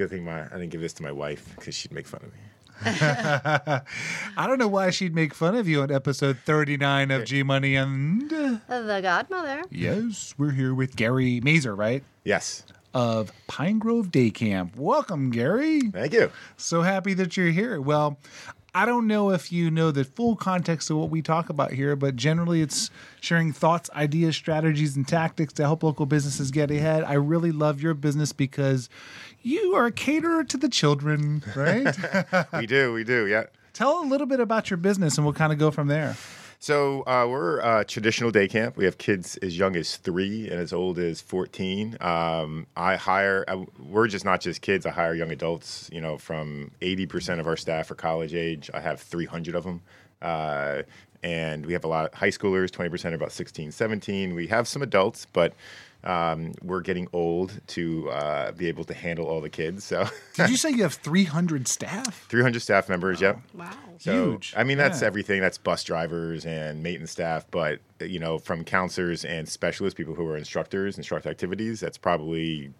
good thing my I didn't give this to my wife because she'd make fun of me. I don't know why she'd make fun of you on episode 39 of G Money and. uh, The godmother. Yes, we're here with Gary Maser, right? Yes. Of Pine Grove Day Camp. Welcome, Gary. Thank you. So happy that you're here. Well, I don't know if you know the full context of what we talk about here, but generally it's sharing thoughts, ideas, strategies, and tactics to help local businesses get ahead. I really love your business because you are a caterer to the children, right? we do. We do. Yeah. Tell a little bit about your business and we'll kind of go from there. So uh, we're a traditional day camp. We have kids as young as three and as old as 14. Um, I hire, uh, we're just not just kids. I hire young adults, you know, from 80% of our staff are college age. I have 300 of them. Uh, and we have a lot of high schoolers, 20% are about 16, 17. We have some adults, but um, we're getting old to uh, be able to handle all the kids. So Did you say you have 300 staff? 300 staff members, yep. Wow. So, Huge. I mean, that's Yeah. everything. That's bus drivers and maintenance staff, but you know, from counselors and specialists, people who are instructors, instruct activities, that's probably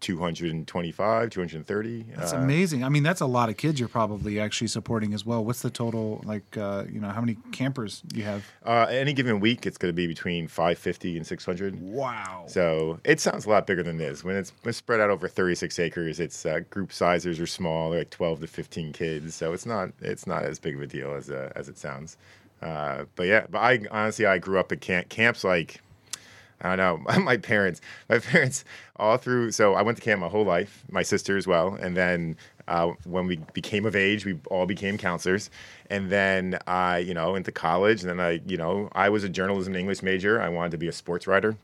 225, 230. That's Uh, amazing. I mean, that's a lot of kids you're probably actually supporting as well. What's the total, like, uh, you know, how many campers you have? uh, any given week, it's going to be between 550 and 600. Wow. So it sounds a lot bigger than this. When it's, when it's spread out over 36 acres, it's uh, group sizes are small, they're like 12 to 15 kids. So it's not it's not as big of a deal as uh, as it sounds. Uh, but yeah, but I honestly I grew up at camp. Camps like I don't know. My parents, my parents, all through. So I went to camp my whole life. My sister as well. And then uh, when we became of age, we all became counselors. And then I, you know, into college. And then I, you know, I was a journalism and English major. I wanted to be a sports writer.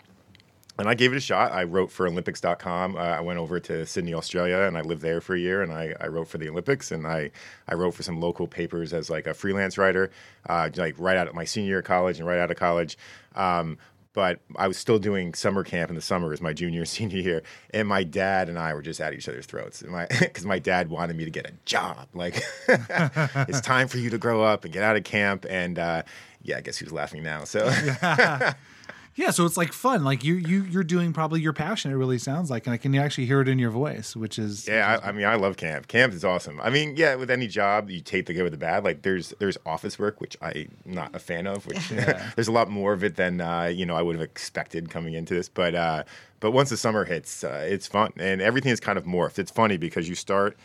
And I gave it a shot. I wrote for Olympics.com. Uh, I went over to Sydney, Australia, and I lived there for a year. And I, I wrote for the Olympics, and I, I wrote for some local papers as like a freelance writer, uh, like right out of my senior year of college and right out of college. Um, but I was still doing summer camp in the summer as my junior senior year, and my dad and I were just at each other's throats. Because my, dad wanted me to get a job. Like, it's time for you to grow up and get out of camp. And uh, yeah, I guess he was laughing now. So. Yeah, so it's like fun. Like you, you, you're doing probably your passion. It really sounds like, and I can actually hear it in your voice, which is Yeah, I, I mean, I love camp. Camp is awesome. I mean, yeah, with any job, you take the good with the bad. Like, there's there's office work, which I'm not a fan of. Which there's a lot more of it than uh, you know I would have expected coming into this. But uh, but once the summer hits, uh, it's fun, and everything is kind of morphed. It's funny because you start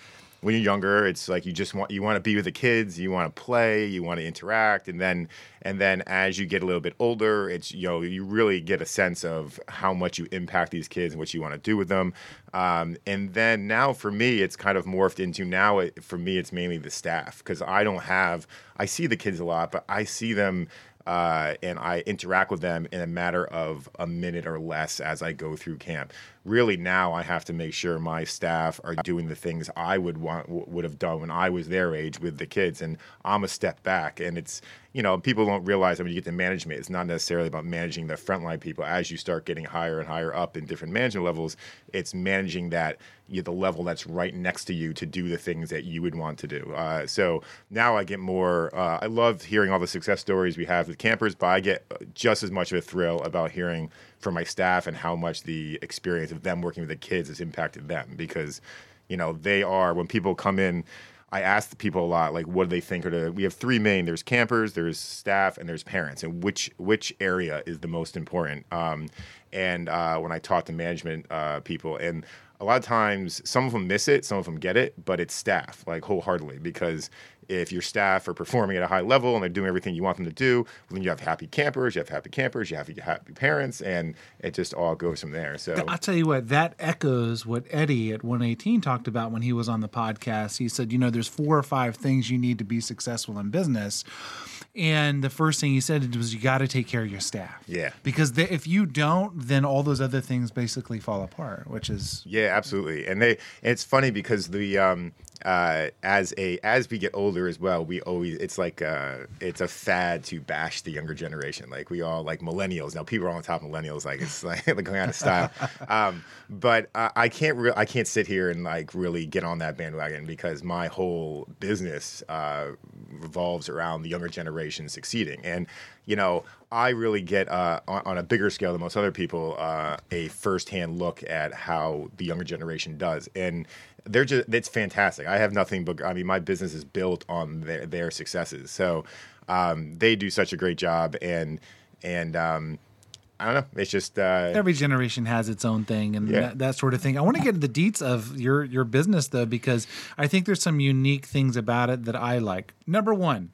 when you're younger. It's like you just want you want to be with the kids, you want to play, you want to interact, and then and then as you get a little bit older, it's you know you really get a sense of how much you impact these kids and what you want to do with them. Um, and then now for me, it's kind of morphed into now it, for me it's mainly the staff because I don't have I see the kids a lot, but I see them uh, and I interact with them in a matter of a minute or less as I go through camp. Really, now I have to make sure my staff are doing the things I would want would have done when I was their age with the kids, and I'm a step back. And it's you know people don't realize that when you get to management, it's not necessarily about managing the frontline people. As you start getting higher and higher up in different management levels, it's managing that you the level that's right next to you to do the things that you would want to do. Uh, so now I get more. Uh, I love hearing all the success stories we have with campers, but I get just as much of a thrill about hearing from my staff and how much the experience of them working with the kids has impacted them because you know they are when people come in I ask the people a lot, like, what do they think are? We have three main. There's campers, there's staff, and there's parents. And which which area is the most important? Um, and uh, when I talk to management uh, people, and a lot of times, some of them miss it, some of them get it, but it's staff, like wholeheartedly, because if your staff are performing at a high level and they're doing everything you want them to do, well, then you have happy campers, you have happy campers, you have happy parents, and it just all goes from there. So I'll tell you what, that echoes what Eddie at 118 talked about when he was on the podcast. He said, you know, there's four or five things you need to be successful in business. And the first thing he said was, you got to take care of your staff. Yeah. Because they, if you don't, then all those other things basically fall apart, which is. Yeah, absolutely. And they it's funny because the um uh as a as we get older as well, we always it's like uh it's a fad to bash the younger generation. Like we all like millennials. Now people are on top of millennials like it's like like going out of style. Um but I, I can't re- I can't sit here and like really get on that bandwagon because my whole business uh revolves around the younger generation succeeding. And you know, I really get uh, on, on, a bigger scale than most other people uh, a firsthand look at how the younger generation does, and they're just it's fantastic. I have nothing but I mean, my business is built on their their successes, so um, they do such a great job, and and um, I don't know. It's just uh, every generation has its own thing and yeah. that, that, sort of thing. I want to get into the deets of your your business though because I think there's some unique things about it that I like. Number one,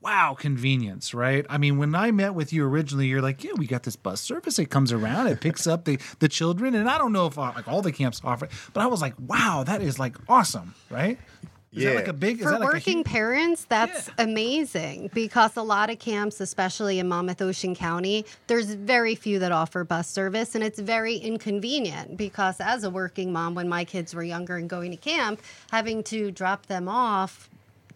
wow, convenience, right? I mean, when I met with you originally, you're like, yeah, we got this bus service. It comes around, it picks up the the children, and I don't know if uh, like all the camps offer, it, but I was like, wow, that is like awesome, right? Is yeah. like a big for like working parents? That's yeah. amazing because a lot of camps, especially in Monmouth Ocean County, there's very few that offer bus service, and it's very inconvenient because as a working mom, when my kids were younger and going to camp, having to drop them off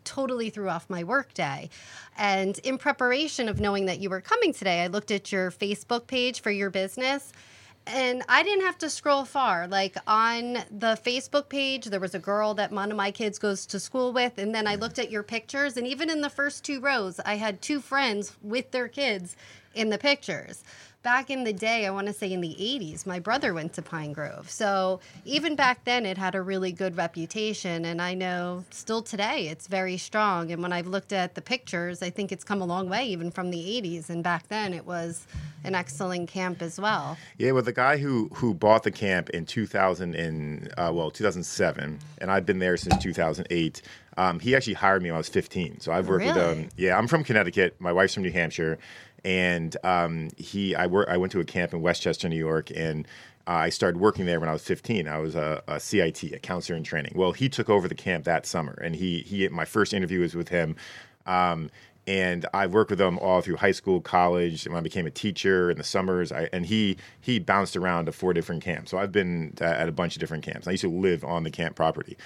totally threw off my workday. And in preparation of knowing that you were coming today, I looked at your Facebook page for your business and I didn't have to scroll far. Like on the Facebook page, there was a girl that one of my kids goes to school with. And then I looked at your pictures, and even in the first two rows, I had two friends with their kids in the pictures back in the day, I want to say in the 80s, my brother went to Pine Grove. So even back then, it had a really good reputation. And I know still today it's very strong. And when I've looked at the pictures, I think it's come a long way, even from the 80s. And back then, it was an excellent camp as well. Yeah, well, the guy who who bought the camp in 2000 and uh, well 2007, and I've been there since 2008. Um, he actually hired me when I was 15. So I've worked really? with him. Yeah, I'm from Connecticut. My wife's from New Hampshire, and um, he I work I went to a camp in Westchester, New York, and uh, I started working there when I was 15. I was a, a, CIT, a counselor in training. Well, he took over the camp that summer, and he he my first interview was with him. Um, and I worked with him all through high school, college, and when I became a teacher in the summers. I, and he he bounced around to four different camps. So I've been at a bunch of different camps. I used to live on the camp property.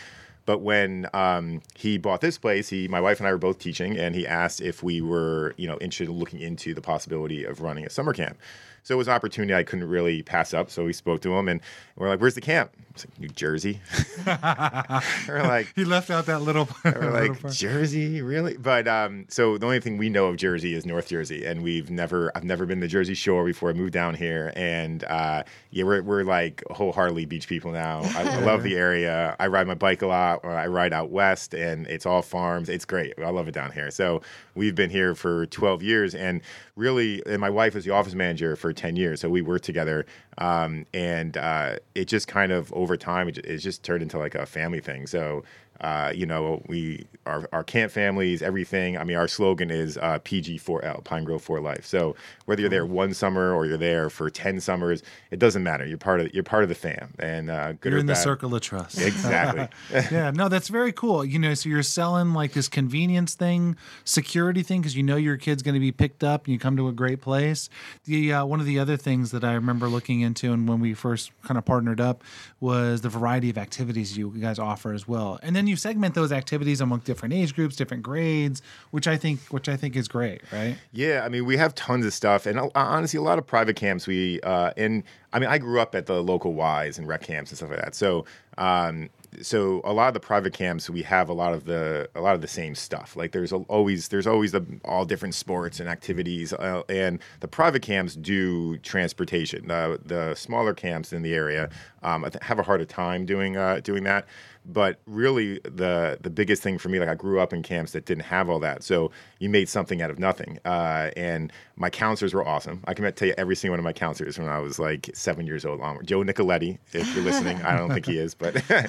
But when um, he bought this place, he, my wife and I were both teaching, and he asked if we were, you know, interested in looking into the possibility of running a summer camp. So it was an opportunity I couldn't really pass up. So we spoke to him, and we're like, "Where's the camp?" It's like New Jersey. we're like, he left out that little. part. we're like part. Jersey, really? But um, so the only thing we know of Jersey is North Jersey, and we've never, I've never been to Jersey Shore before I moved down here, and uh, yeah, we're we're like wholeheartedly beach people now. I, I love the area. I ride my bike a lot. I ride out west, and it's all farms. It's great. I love it down here. So we've been here for 12 years, and really, and my wife was the office manager for 10 years, so we worked together um, and uh, it just kind of over time, it, it, just turned into like a family thing. So uh, you know, we our, our camp families, everything. I mean, our slogan is uh, PG4L, Pine Grove for Life. So whether you're there mm-hmm. one summer or you're there for ten summers, it doesn't matter. You're part of you're part of the fam, and uh, good you're in bad. the circle of trust. Exactly. yeah, no, that's very cool. You know, so you're selling like this convenience thing, security thing, because you know your kid's going to be picked up, and you come to a great place. The uh, one of the other things that I remember looking into, and when we first kind of partnered up, was the variety of activities you guys offer as well, and then you segment those activities among different age groups, different grades, which I think which I think is great, right? Yeah, I mean we have tons of stuff, and uh, honestly, a lot of private camps. We uh, and I mean I grew up at the local Ys and rec camps and stuff like that, so. Um, so a lot of the private camps we have a lot of the a lot of the same stuff like there's always there's always the all different sports and activities uh, and the private camps do transportation the the smaller camps in the area um, have a harder time doing uh, doing that but really, the the biggest thing for me, like I grew up in camps that didn't have all that, so you made something out of nothing. Uh, and my counselors were awesome. I can tell you every single one of my counselors when I was like seven years old. Onward. Joe Nicoletti, if you're listening, I don't think he is, but uh,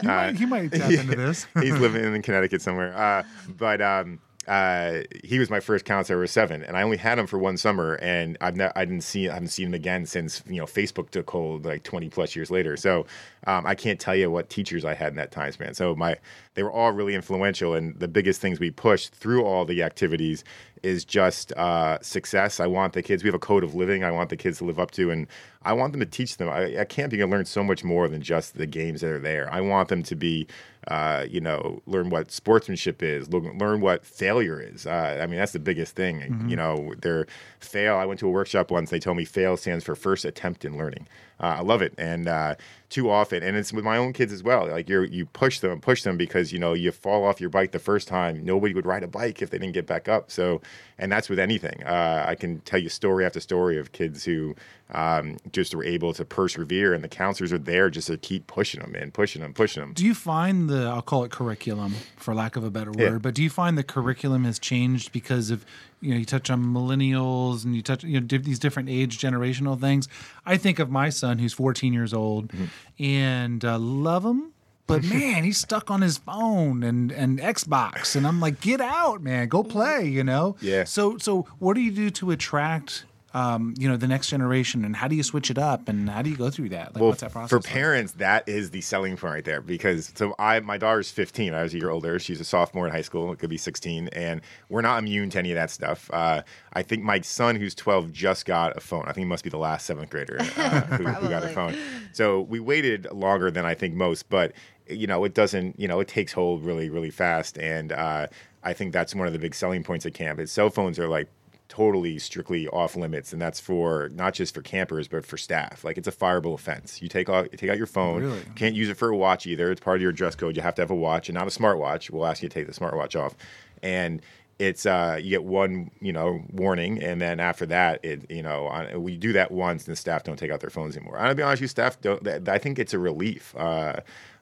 he, might, he might tap into this. he's living in Connecticut somewhere. Uh, but um, uh, he was my first counselor. I was seven, and I only had him for one summer, and I've ne- I didn't see I haven't seen him again since you know Facebook took hold like 20 plus years later. So um, I can't tell you what teachers I had in that time span. So my they were all really influential, and the biggest things we pushed through all the activities is just uh, success. I want the kids. We have a code of living. I want the kids to live up to, and I want them to teach them. I, I can't be going to learn so much more than just the games that are there. I want them to be, uh, you know, learn what sportsmanship is, learn what failure is. Uh, I mean, that's the biggest thing. Mm-hmm. You know, their fail. I went to a workshop once. They told me fail stands for first attempt in learning. Uh, I love it, and uh, too often, and it's with my own kids as well. Like you you push them and push them because you know you fall off your bike the first time. Nobody would ride a bike if they didn't get back up. So, and that's with anything. Uh, I can tell you story after story of kids who um, just were able to persevere, and the counselors are there just to keep pushing them and pushing them, pushing them. Do you find the I'll call it curriculum for lack of a better word, Yeah. but do you find the curriculum has changed because of you know you touch on millennials and you touch you know di- these different age generational things? I think of my son who's 14 years old Mm-hmm. and uh, love him. But man, he's stuck on his phone and, and Xbox, and I'm like, get out, man, go play, you know. Yeah. So so what do you do to attract, um, you know, the next generation, and how do you switch it up, and how do you go through that? Like, well, what's that process? for like? parents, that is the selling point right there. Because so I, my daughter's 15. I was a year older. She's a sophomore in high school. It could be 16, and we're not immune to any of that stuff. Uh, I think my son, who's 12, just got a phone. I think he must be the last seventh grader uh, who, who got a phone. So we waited longer than I think most, but you know, it doesn't. You know, it takes hold really, really fast, and uh, I think that's one of the big selling points at camp. Is cell phones are like totally strictly off limits and that's for not just for campers but for staff. Like it's a fireable offense. You take out you take out your phone. Really? can't use it for a watch either. It's part of your dress code. You have to have a watch and not a smartwatch. We'll ask you to take the smartwatch off. And it's uh you get one you know warning and then after that it you know on, we do that once and the staff don't take out their phones anymore. I'll be honest with you staff don't i think it's a relief. Uh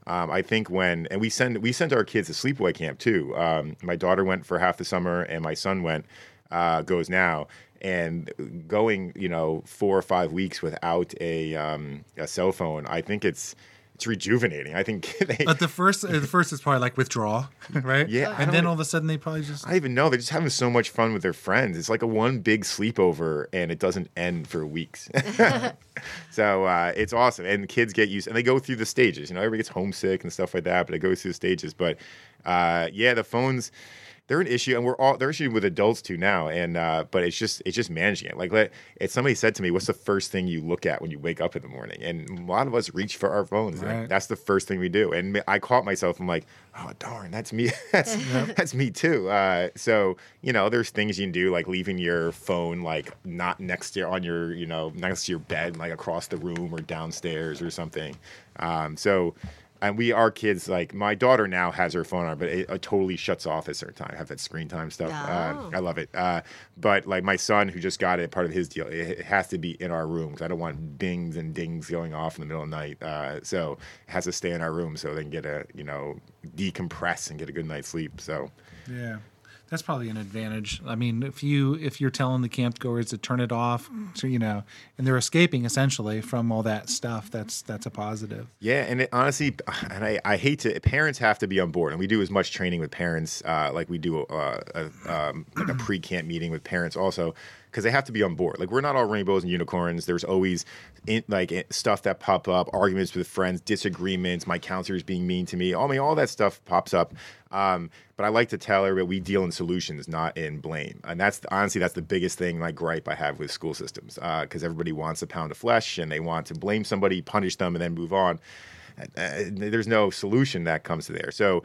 um, I think when and we send we sent our kids to sleepaway camp too. Um, my daughter went for half the summer, and my son went uh, goes now. And going, you know, four or five weeks without a um, a cell phone, I think it's it's rejuvenating. I think they, At the first, the first is probably like withdraw, right? Yeah, and then all of a sudden they probably just I don't even know. They're just having so much fun with their friends. It's like a one big sleepover, and it doesn't end for weeks. so uh, it's awesome, and the kids get used, and they go through the stages. You know, everybody gets homesick and stuff like that, but it goes through the stages. But uh, yeah, the phones. They're an issue, and we're all they're an issue with adults too now. And uh, but it's just it's just managing it. Like let, if somebody said to me, "What's the first thing you look at when you wake up in the morning?" And a lot of us reach for our phones. Like, Right. that's the first thing we do. And I caught myself. I'm like, oh darn, that's me. that's that's me too. Uh, so you know, there's things you can do like leaving your phone like not next to on your you know next to your bed, like across the room or downstairs or something. Um, so. And we, our kids, like my daughter now has her phone on, but it, it totally shuts off at certain time. Have that screen time stuff. Uh, Oh. I love it. Uh, but like my son, who just got it, part of his deal, it, it has to be in our room because I don't want dings and dings going off in the middle of the night. Uh, so it has to stay in our room so they can get a you know decompress and get a good night's sleep. So yeah. That's probably an advantage. I mean, if you if you're telling the campgoers to turn it off, so you know, and they're escaping essentially from all that stuff, that's that's a positive. Yeah, and it, honestly, and I, I hate to. Parents have to be on board, and we do as much training with parents, uh, like we do uh, a, um, like a pre-camp meeting with parents also, because they have to be on board. Like we're not all rainbows and unicorns. There's always in, like stuff that pop up, arguments with friends, disagreements. My counselor's being mean to me. I mean, all that stuff pops up. Um, but I like to tell everybody we deal in solutions, not in blame, and that's honestly that's the biggest thing, like gripe I have with school systems, because everybody wants a pound of flesh and they want to blame somebody, punish them, and then move on uh, there's no solution that comes to there. So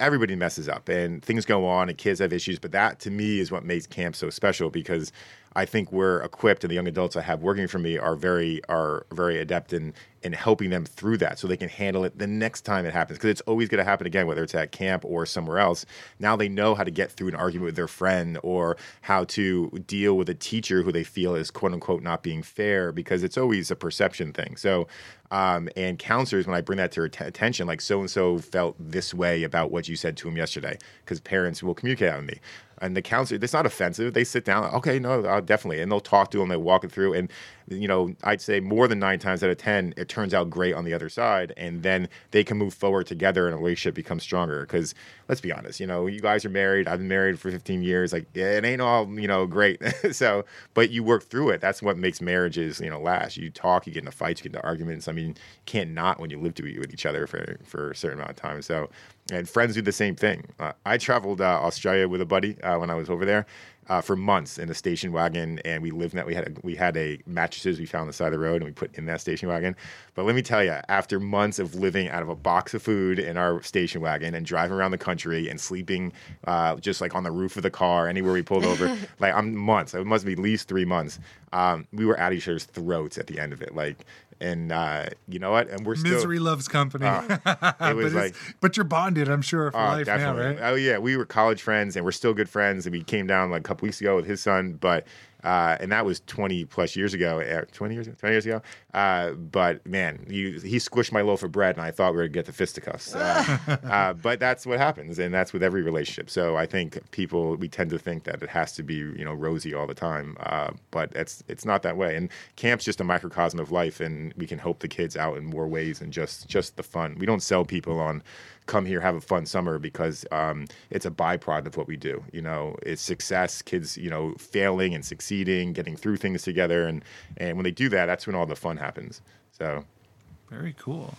everybody messes up and things go on and kids have issues. But that to me is what makes camp so special because I think we're equipped and the young adults I have working for me are very are very adept in in helping them through that so they can handle it the next time it happens. Because it's always going to happen again whether it's at camp or somewhere else. Now they know how to get through an argument with their friend or how to deal with a teacher who they feel is quote unquote not being fair because it's always a perception thing. So um, and counselors when i bring that to attention like so and so felt this way about what you said to him yesterday because parents will communicate that with me and the counselor it's not offensive. They sit down okay no uh, definitely and they'll talk to them they walk it through and you know i'd say more than nine times out of ten it turns out great on the other side and then they can move forward together and a relationship becomes stronger. Because let's be honest you know you guys are married i've been married for 15 years like it ain't all you know great. So but you work through it. That's what makes marriages you know last. You talk you get into fights you get into arguments. I mean you can't not when you live to with each other for for a certain amount of time. So and friends do the same thing. Uh, I traveled uh, Australia with a buddy uh, when I was over there, uh, for months in a station wagon, and we lived in that. We had a, we had a mattresses we found on the side of the road, and we put in that station wagon. But let me tell you, after months of living out of a box of food in our station wagon and driving around the country and sleeping uh, just like on the roof of the car anywhere we pulled over, like I'm months. It must be at least three months. Um, we were at each other's throats at the end of it, like. And uh, you know what? And we're still Misery loves company. Uh, it but, was like but you're bonded, I'm sure, for Oh, life definitely. now, right? Oh yeah, we were college friends and we're still good friends. And we came down like a couple weeks ago with his son, but uh, and that was 20 plus years ago, uh, 20 years, 20 years ago. Uh, but man, you, he squished my loaf of bread, and I thought we were gonna get the fisticuffs. Uh, uh, but that's what happens, and that's with every relationship. So I think people we tend to think that it has to be you know rosy all the time, uh, but it's it's not that way. And camp's just a microcosm of life, and we can help the kids out in more ways than just just the fun. We don't sell people on come here have a fun summer because um, it's a byproduct of what we do you know it's success kids you know failing and succeeding getting through things together and and when they do that that's when all the fun happens so Very cool.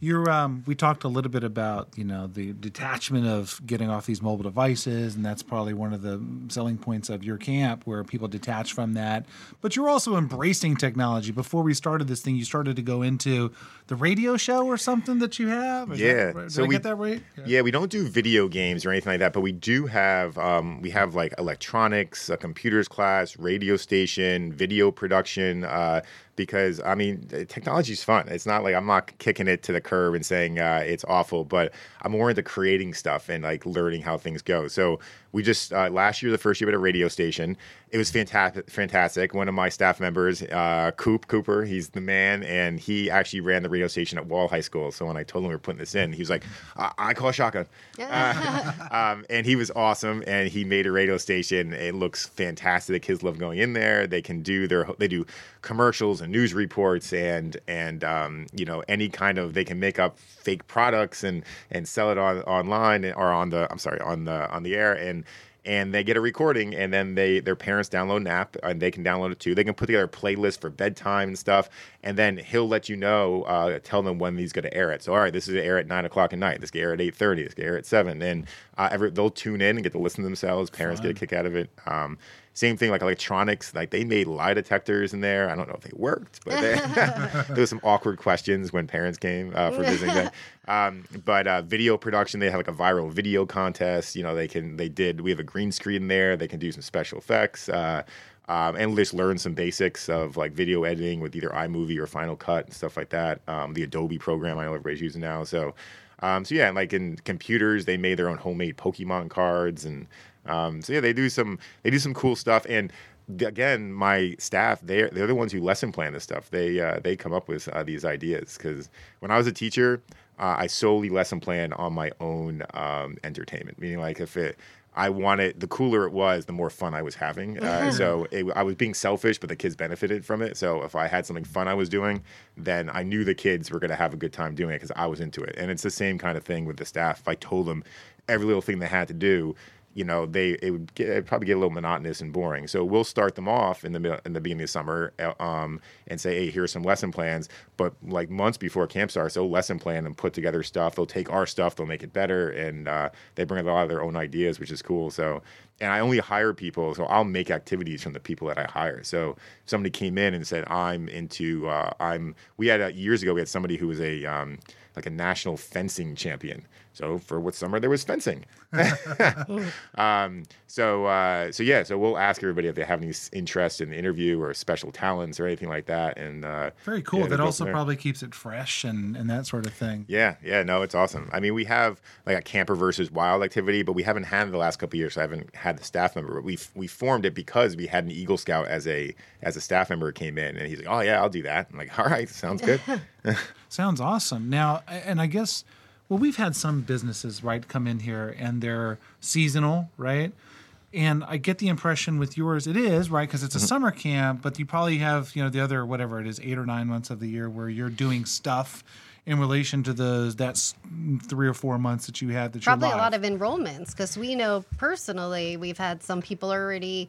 You're um we talked a little bit about, you know, the detachment of getting off these mobile devices and that's probably one of the selling points of your camp where people detach from that. But you're also embracing technology. Before we started this thing, you started to go into the radio show or something that you have? Is Yeah. right? So I we- get that right? Yeah, we don't do video games or anything like that, but we do have um, we have like electronics, a computers class, radio station, video production. Uh, because I mean, technology is fun. It's not like I'm not kicking it to the curb and saying uh, it's awful, but I'm more into creating stuff and like learning how things go. So we just uh, last year, the first year at a radio station, it was fantastic. Fantastic. One of my staff members, uh, Coop Cooper, he's the man, and he actually ran the radio station at Wall High School. So when I told him we were putting this in, he was like, "I, I call shotgun," uh, um, and he was awesome. And he made a radio station. It looks fantastic. The kids love going in there. They can do their they do commercials and news reports and and um, you know any kind of they can make up fake products and and sell it on online or on the I'm sorry on the on the air and and they get a recording and then they their parents download an app and they can download it too. They can put together a playlist for bedtime and stuff and then he'll let you know uh, tell them when he's going to air it so all right this is air at 9 o'clock at night. This can air at 8.30 this can air at 7 and uh, every, they'll tune in and get to listen to themselves. Parents get a kick out of it. Um, same thing like electronics like they made lie detectors in there i don't know if they worked but they, there was some awkward questions when parents came uh, for visiting um, but uh, video production they have like a viral video contest you know they can they did we have a green screen there they can do some special effects uh, um, and just learn some basics of like video editing with either iMovie or Final Cut and stuff like that. Um, the Adobe program I know everybody's using now. So, um, so yeah, like in computers, they made their own homemade Pokemon cards, and um, so yeah, they do some they do some cool stuff. And again, my staff they're they're the ones who lesson plan this stuff. They uh, they come up with uh, these ideas because when I was a teacher, uh, I solely lesson planned on my own um, entertainment. Meaning, like if it I wanted the cooler it was, the more fun I was having. Uh, so it, I was being selfish, but the kids benefited from it. So if I had something fun I was doing, then I knew the kids were going to have a good time doing it because I was into it. And it's the same kind of thing with the staff. If I told them every little thing they had to do, you know, they it would get, probably get a little monotonous and boring. So we'll start them off in the in the beginning of summer, uh, um, and say, hey, here's some lesson plans. But like months before camp starts, they'll lesson plan and put together stuff. They'll take our stuff, they'll make it better, and uh, they bring a lot of their own ideas, which is cool. So, and I only hire people, so I'll make activities from the people that I hire. So somebody came in and said, I'm into, uh, I'm. We had uh, years ago, we had somebody who was a um, like a national fencing champion. So for what summer there was fencing. um, so uh, so yeah, so we'll ask everybody if they have any interest in the interview or special talents or anything like that. And uh, Very cool. yeah, that also probably keeps it fresh and, and that sort of thing. Yeah, yeah, no, it's awesome. I mean, we have like a camper versus wild activity, but we haven't had it the last couple of years. So I haven't had the staff member. But we we formed it because we had an Eagle Scout as a as a staff member came in, and he's like, "Oh yeah, I'll do that." I'm like, "All right, sounds good." Sounds awesome. Now, and I guess, well, we've had some businesses, right, come in here and they're seasonal, right? And I get the impression with yours, it is, right? Because it's a mm-hmm. summer camp, but you probably have, you know, the other, whatever it is, eight or nine months of the year where you're doing stuff in relation to those, that's three or four months that you had that Probably you're a lot of enrollments because we know personally we've had some people already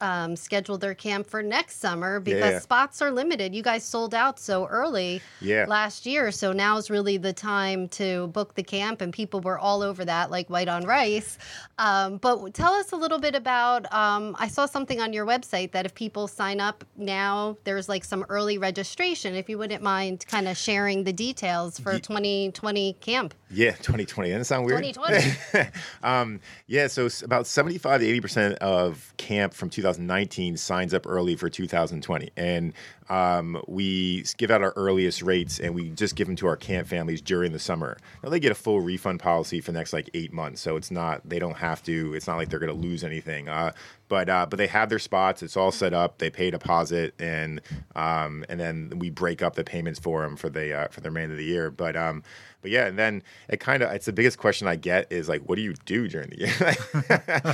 um, schedule their camp for next summer because Yeah. spots are limited. You guys sold out so early Yeah. last year, so now is really the time to book the camp, and people were all over that like white on rice. Um, but tell us a little bit about. Um, I saw something on your website that if people sign up now, there's like some early registration. If you wouldn't mind, kind of sharing the details for 2020 camp. Yeah, 2020. Doesn't that sound weird? 2020. um, yeah, so about 75 to 80% of camp from 2019 signs up early for 2020. And um, we give out our earliest rates and we just give them to our camp families during the summer. Now, they get a full refund policy for the next like eight months. So it's not, they don't have to, it's not like they're going to lose anything. Uh, but uh, but they have their spots. It's all set up. They pay a deposit, and um, and then we break up the payments for them for the uh, for the remainder of the year. But um, but yeah, and then it kind of it's the biggest question I get is like, what do you do during the year?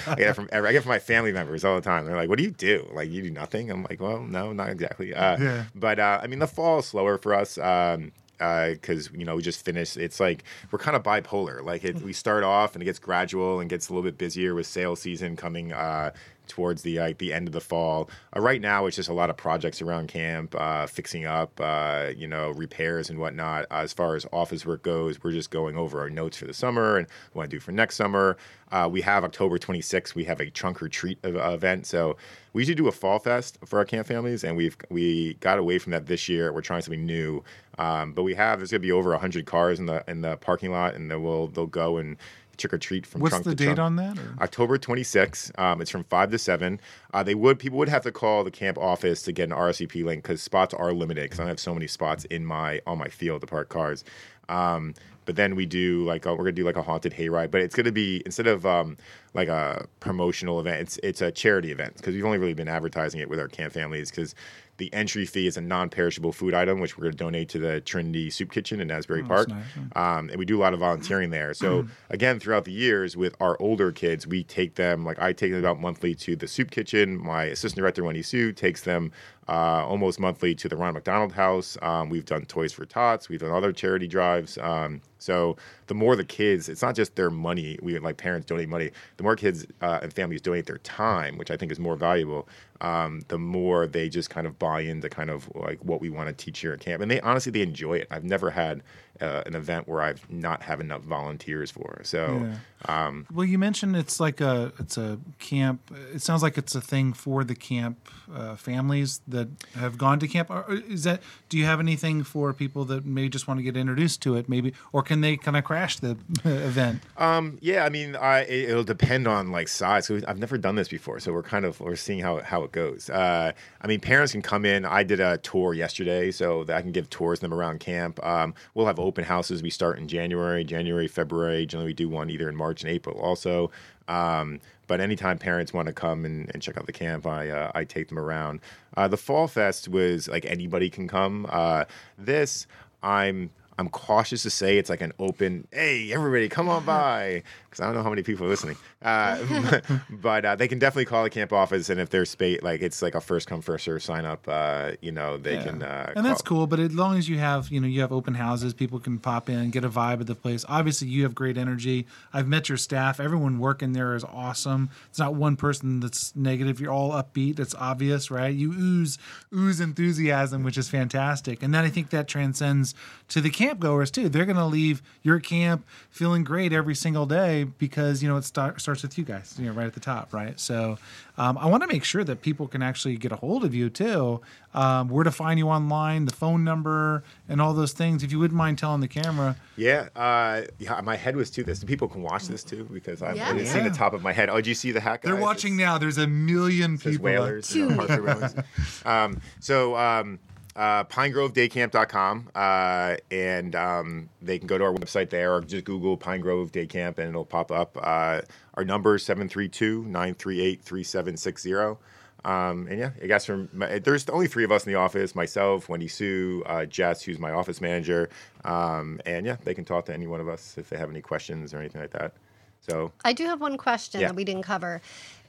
I get from I get from my family members all the time. They're like, what do you do? Like you do nothing? I'm like, well, no, not exactly. Uh, But uh, I mean, the fall is slower for us. Um, because you know we just finished. It's like we're kind of bipolar. Like it, we start off and it gets gradual and gets a little bit busier with sales season coming uh, towards the like the end of the fall. Uh, right now, it's just a lot of projects around camp, uh, fixing up, uh, you know, repairs and whatnot. Uh, as far as office work goes, we're just going over our notes for the summer and what to do for next summer. Uh, we have October 26th. We have a trunk or treat event. So we usually do a fall fest for our camp families, and we've we got away from that this year. We're trying something new, um, but we have there's gonna be over 100 cars in the in the parking lot, and then we'll they'll go and trick or treat from What's trunk the to date trunk. on that? or- October 26th. Um, it's from five to seven. Uh, they would people would have to call the camp office to get an RSVP link because spots are limited. Because I have so many spots in my on my field to park cars. Um, but then we do like a, we're gonna do like a haunted hayride, but it's gonna be instead of um, like a promotional event, it's it's a charity event because we've only really been advertising it with our camp families because the entry fee is a non-perishable food item which we're gonna donate to the Trinity Soup Kitchen in Asbury Oh, Park, nice, um, and we do a lot of volunteering there. So again, throughout the years with our older kids, we take them like I take them about monthly to the soup kitchen. My assistant director Wendy Sue takes them uh, almost monthly to the Ron McDonald House. Um, we've done Toys for Tots. We've done other charity drives. Um, so the more the kids, it's not just their money. We like parents donate money. The more kids uh, and families donate their time, which I think is more valuable. Um, the more they just kind of buy into kind of like what we want to teach here at camp, and they honestly they enjoy it. I've never had uh, an event where I've not have enough volunteers for. So um, Well, you mentioned it's like a it's a camp. It sounds like it's a thing for the camp uh, families that have gone to camp. Or is that? Do you have anything for people that may just want to get introduced to it? Maybe, or can they kind of crash the event? Um, yeah, I mean, I it, it'll depend on like size. So I've never done this before, so we're kind of we're seeing how how it goes. Uh, I mean, parents can come in. I did a tour yesterday, so that I can give tours them around camp. Um, we'll have open houses. We start in January, January, February. Generally, we do one either in March and April, also. Um, but anytime parents want to come and, and check out the camp, I uh, I take them around. Uh, the Fall Fest was like anybody can come. Uh, this I'm I'm cautious to say it's like an open, hey, everybody, come on by, because I don't know how many people are listening. Uh, but uh, they can definitely call the camp office, and if there's space, like it's like a first come first serve sign up. Uh, you know, they Yeah. can. Uh, and that's cool. But as long as you have, you know, you have open houses, people can pop in, get a vibe of the place. Obviously, you have great energy. I've met your staff. Everyone working there is awesome. It's not one person that's negative. You're all upbeat. It's obvious, right? You ooze ooze enthusiasm, which is fantastic. And then I think that transcends to the camp goers too. They're going to leave your camp feeling great every single day because you know it start, starts with you guys, you know, right at the top, right? So um, I want to make sure that people can actually get a hold of you too. Um, where to find you online, the phone number, and all those things. If you wouldn't mind telling the camera. Yeah, uh, yeah. My head was to this. People can watch this too because I'm, Yeah. I didn't see the top of my head. Oh, did you see the hack? They're guys? watching It's- now. There's a million says people. whalers, you know, Hartford um, so um, uh, pinegrovedaycamp.com uh, and um, they can go to our website there or just google pine grove day camp and it'll pop up uh, our number is 732-938-3760 um, and yeah, I guess from my, there's only three of us in the office: myself, Wendy Sue, uh, Jess, who's my office manager, um, and yeah, they can talk to any one of us if they have any questions or anything like that. So I do have one question Yeah. that we didn't cover.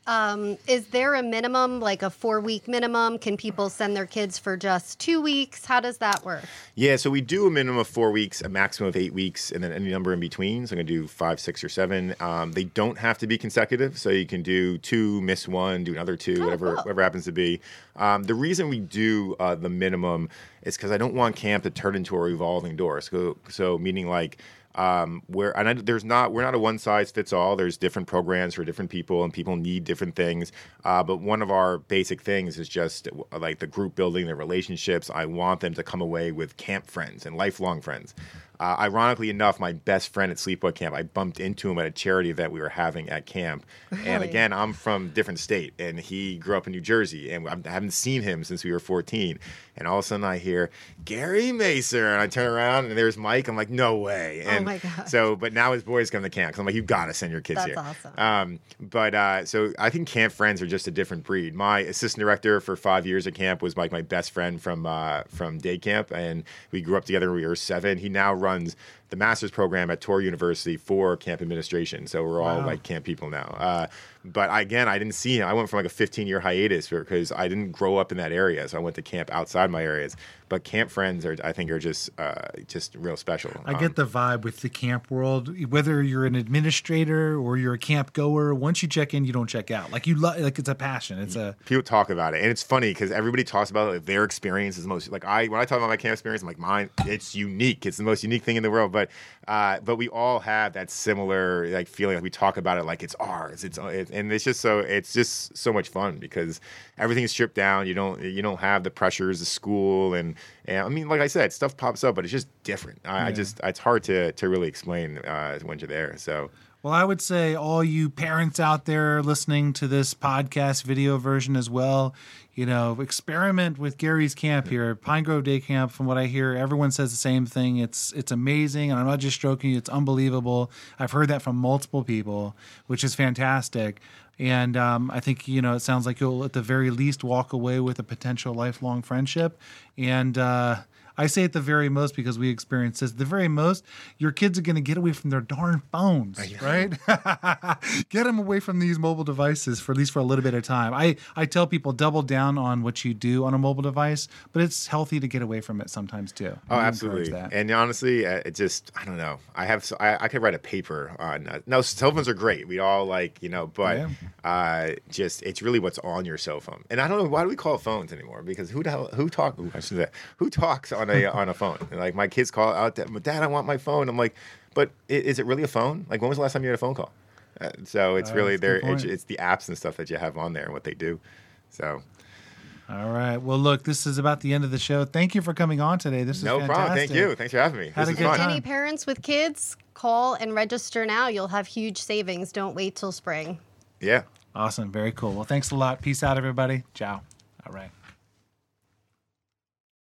Um, is there a minimum, like a four week minimum? Can people send their kids for just two weeks? How does that work? Yeah, so we do a minimum of four weeks, a maximum of eight weeks, and then any number in between. So I'm going to do five, six, or seven. Um, they don't have to be consecutive, so you can do two, miss one, do another two, whatever, cool. whatever happens to be. Um, the reason we do uh, the minimum is because I don't want camp to turn into a revolving door. So, so meaning like um, where and I, there's not we're not a one size fits all. There's different programs for different people, and people need different things. Uh, but one of our basic things is just like the group building, the relationships. I want them to come away with camp friends and lifelong friends. Uh, ironically enough, my best friend at Sleepaway Camp, I bumped into him at a charity event we were having at camp. And again, I'm from a different state, and he grew up in New Jersey, and I haven't seen him since we were 14. And all of a sudden, I hear Gary Maser, and I turn around, and there's Mike. I'm like, no way. Oh my gosh. So, but now his boys come to camp because I'm like, you got to send your kids That's here. That's awesome. Um, but uh, so I think camp friends are just a different breed. My assistant director for five years at camp was like my best friend from uh, from day camp, and we grew up together. when We were seven. He now runs the master's program at Touro University for camp administration. So we're all Wow. like camp people now. Uh, but again, I didn't see him. I went from like a 15 year hiatus because I didn't grow up in that area. So I went to camp outside my areas. But camp friends are, I think, are just uh, just real special. I Um, get the vibe with the camp world. Whether you're an administrator or you're a camp goer, once you check in, you don't check out. Like you, lo- like it's a passion. It's a people talk about it and it's funny because everybody talks about like, their experience is the most like i when i talk about my camp experience i'm like mine it's unique it's the most unique thing in the world but uh but we all have that similar like feeling. Like we talk about it like it's ours. It's it, and it's just so it's just so much fun because everything's stripped down. You don't you don't have the pressures of school and and i mean like i said stuff pops up but it's just different. I, I just it's hard to to really explain uh when you're there. So Well, I would say all you parents out there listening to this podcast video version as well, you know, experiment with Gary's camp here, Pine Grove Day Camp. From what I hear, everyone says the same thing. It's it's amazing, and I'm not just stroking you. It's unbelievable. I've heard that from multiple people, which is fantastic. And um, I think you know it sounds like you'll at the very least walk away with a potential lifelong friendship. And uh, I say at the very most because we experience this. The very most, your kids are going to get away from their darn phones, right? get them away from these mobile devices for at least for a little bit of time. I, I tell people double down on what you do on a mobile device, but it's healthy to get away from it sometimes too. Oh, absolutely. That. And honestly, uh, it just I don't know. I have so- I, I could write a paper on. Uh, no, cell phones are great. We all like you know, but Yeah. uh, just it's really what's on your cell phone. And I don't know why do we call phones anymore? Because who the hell who talk? Ooh, I should say who talks on a on a phone? Like my kids call out, Dad, I want my phone. I'm like, but is it really a phone? Like when was the last time you had a phone call? Uh, so it's Uh, really that's there. It's, it's the apps and stuff that you have on there and what they do. So All right. Well, look, this is about the end of the show. Thank you for coming on today. This is no problem. Thank you. Thanks for having me. Had this a good fun. time. Any parents with kids, call and register now. You'll have huge savings. Don't wait till spring. Yeah. Awesome. Very cool. Well, thanks a lot. Peace out, everybody. Ciao. All right.